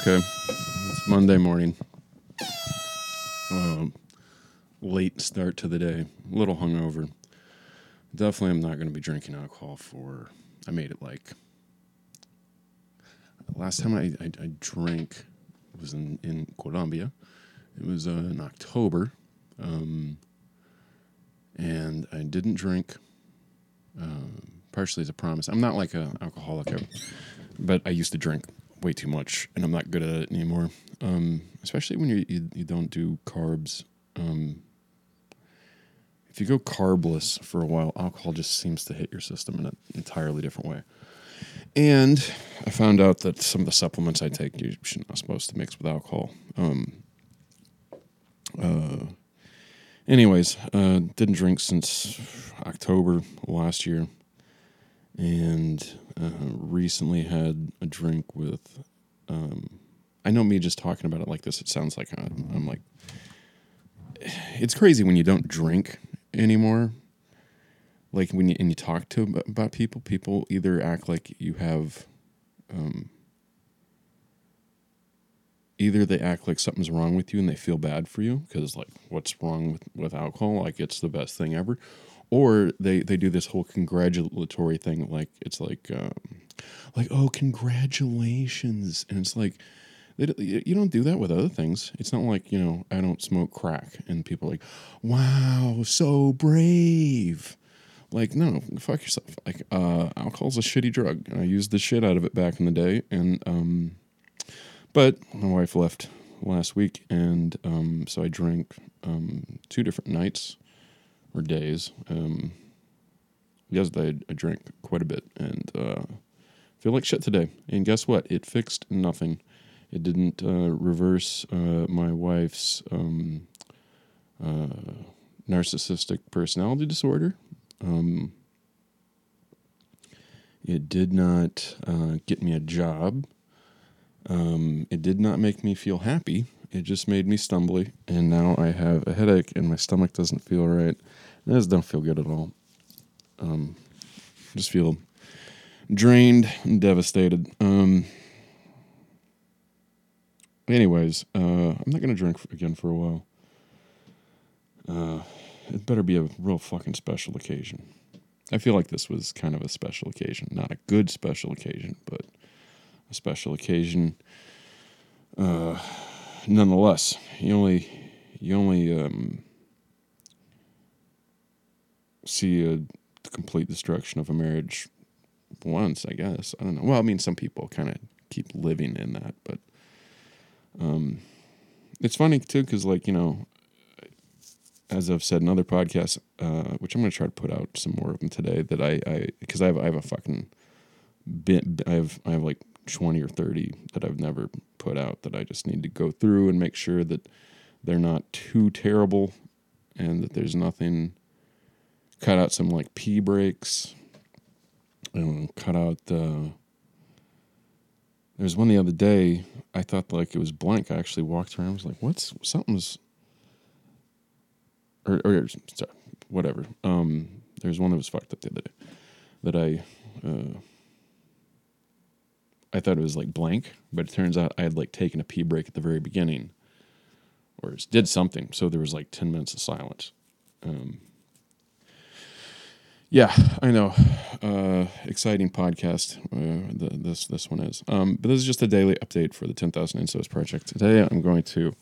Okay. It's Monday morning. Um, late start to the day. A little hungover. Definitely, I'm not going to be drinking alcohol for. I made it like. Last time I, I, I drank was in, in Colombia. It was uh, in October. Um, and I didn't drink, um, partially as a promise. I'm not like an alcoholic, but I used to drink way too much, and I'm not good at it anymore. Um, especially when you, you you don't do carbs. Um, if you go carbless for a while, alcohol just seems to hit your system in an entirely different way. And I found out that some of the supplements I take, you're not supposed to mix with alcohol. Um, uh, anyways, uh, didn't drink since October last year, and uh, recently had a drink with. Um, I know me just talking about it like this, it sounds like I'm, I'm like. It's crazy when you don't drink anymore. Like when you and you talk to about people, people either act like you have. Um, either they act like something's wrong with you and they feel bad for you because like what's wrong with, with alcohol like it's the best thing ever or they they do this whole congratulatory thing like it's like um, like oh congratulations. And it's like you don't do that with other things. It's not like you know i don't smoke crack and people are like wow so brave. Like no fuck yourself. Like uh alcohol's a shitty drug. And i used the shit out of it back in the day and um but my wife left last week and um so i drank um two different nights or days. Um, yesterday I drank quite a bit and uh, feel like shit today. And guess what? It fixed nothing. It didn't uh, reverse uh, my wife's um, uh, narcissistic personality disorder. Um, it did not uh, get me a job. Um, it did not make me feel happy. It just made me stumbly, and now I have a headache, and my stomach doesn't feel right. I just don't feel good at all. Um, just feel drained and devastated. Um, anyways, uh, I'm not gonna drink again for a while. Uh, it better be a real fucking special occasion. I feel like this was kind of a special occasion, not a good special occasion, but a special occasion. Uh, nonetheless, you only you only um, see a complete destruction of a marriage once, I guess. I don't know. Well, I mean, some people kind of keep living in that, but um, it's funny too because, like, you know, as I've said in other podcasts, uh, which I'm going to try to put out some more of them today, that I, I, because I have, I have a fucking bit, I have, I have like 20 or 30 that I've never put out that I just need to go through and make sure that they're not too terrible and that there's nothing cut out some like pee breaks and cut out uh there's one the other day i thought like it was blank. I actually walked around I was like what's something's or, or sorry, whatever. Um there's one that was fucked up the other day that i uh i thought it was like blank but it turns out i had like taken a pee break at the very beginning or did something so there was like 10 minutes of silence um yeah, I know. Uh, exciting podcast. Uh, the, this this one is. Um, but this is just a daily update for the Ten Thousand Ensos project. Today, I'm going to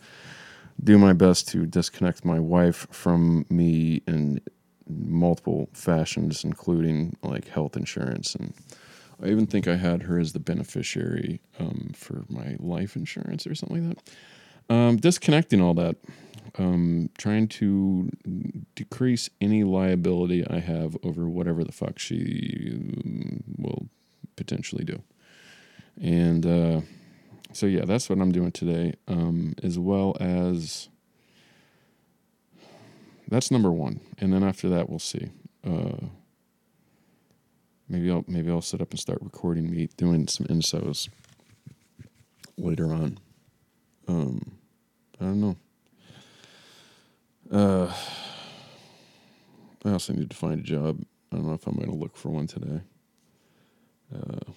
do my best to disconnect my wife from me in multiple fashions, including like health insurance, and I even think I had her as the beneficiary um, for my life insurance or something like that. Um, disconnecting all that um, trying to decrease any liability I have over whatever the fuck she um, will potentially do. And uh, so, yeah, that's what I'm doing today, um, as well as that's number one. And then after that, we'll see. Uh, maybe I'll maybe I'll set up and start recording me doing some ensos later on. Um, I don't know. Uh, I also need to find a job. I don't know if I'm going to look for one today. Uh,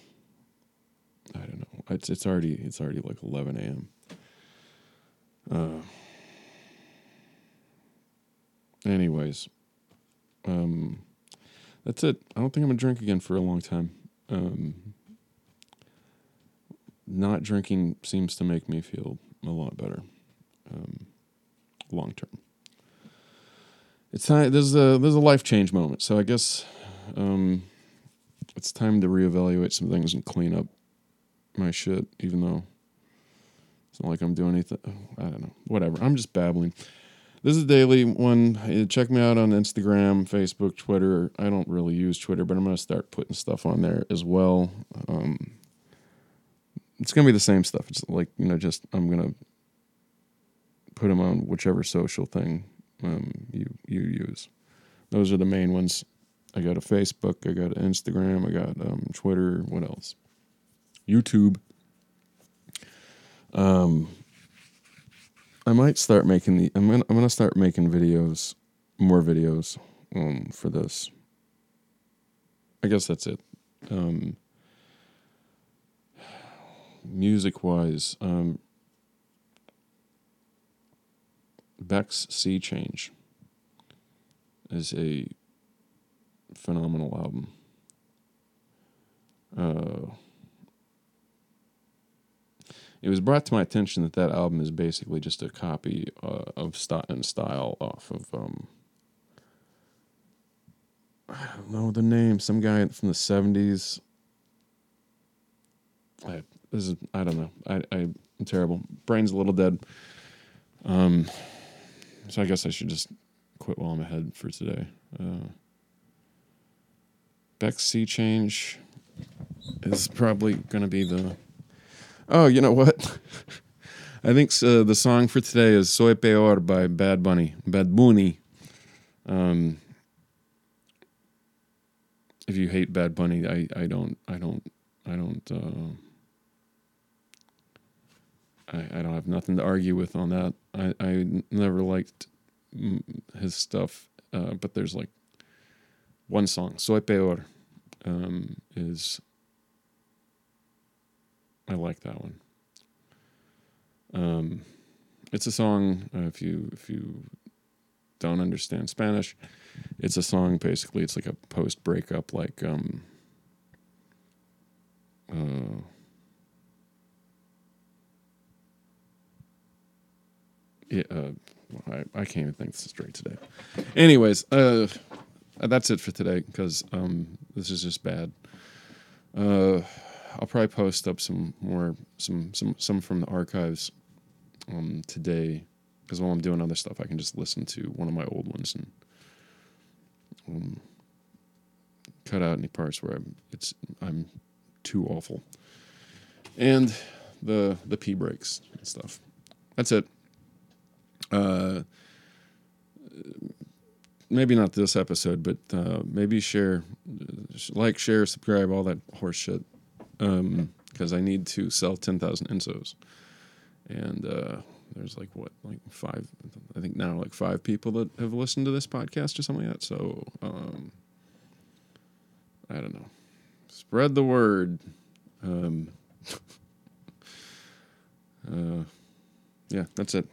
I don't know. It's it's already it's already like 11 a.m. Uh, anyways, um, that's it. I don't think I'm gonna drink again for a long time. Um, not drinking seems to make me feel a lot better, um, long term. It's time. There's a there's a life change moment. So I guess um, it's time to reevaluate some things and clean up my shit. Even though it's not like I'm doing anything. I don't know. Whatever. I'm just babbling. This is daily one. Check me out on Instagram, Facebook, Twitter. I don't really use Twitter, but I'm gonna start putting stuff on there as well. Um, it's gonna be the same stuff. It's like you know, just I'm gonna put them on whichever social thing um, you you use. Those are the main ones. I got a Facebook, I got Instagram, I got um, Twitter. What else? YouTube. Um, I might start making the. I'm gonna I'm gonna start making videos, more videos, um, for this. I guess that's it. Um, music wise, um, Beck's Sea Change is a phenomenal album. Uh, it was brought to my attention that that album is basically just a copy uh, of st- and style off of um, I don't know the name, some guy from the seventies. I this is I don't know. I, I am terrible. Brain's a little dead. Um, so I guess I should just quit while I'm ahead for today. Uh, Beck's Sea Change is probably going to be the. Oh, you know what? I think uh, the song for today is "Soy Peor" by Bad Bunny. Bad Bunny. Um, if you hate Bad Bunny, I, I don't I don't I don't uh, I, I don't have nothing to argue with on that. I, I never liked his stuff, uh, but there's like one song, Soy Peor, um, is I like that one. Um, it's a song. Uh, if you if you don't understand Spanish, it's a song. Basically, it's like a post breakup, like um, uh, yeah, uh, I, I can't even think this straight today. Anyways, uh, that's it for today because um, this is just bad. Uh, I'll probably post up some more, some some some from the archives um, today because while I'm doing other stuff, I can just listen to one of my old ones and um, cut out any parts where I'm it's I'm too awful, and the the p breaks and stuff. That's it. Uh, maybe not this episode, but uh, maybe share, like, share, subscribe, all that horse shit. Because um, I need to sell 10,000 ensos, And uh, there's like, what, like five, I think now like five people that have listened to this podcast or something like that. So um, I don't know. Spread the word. Um, uh, yeah, that's it.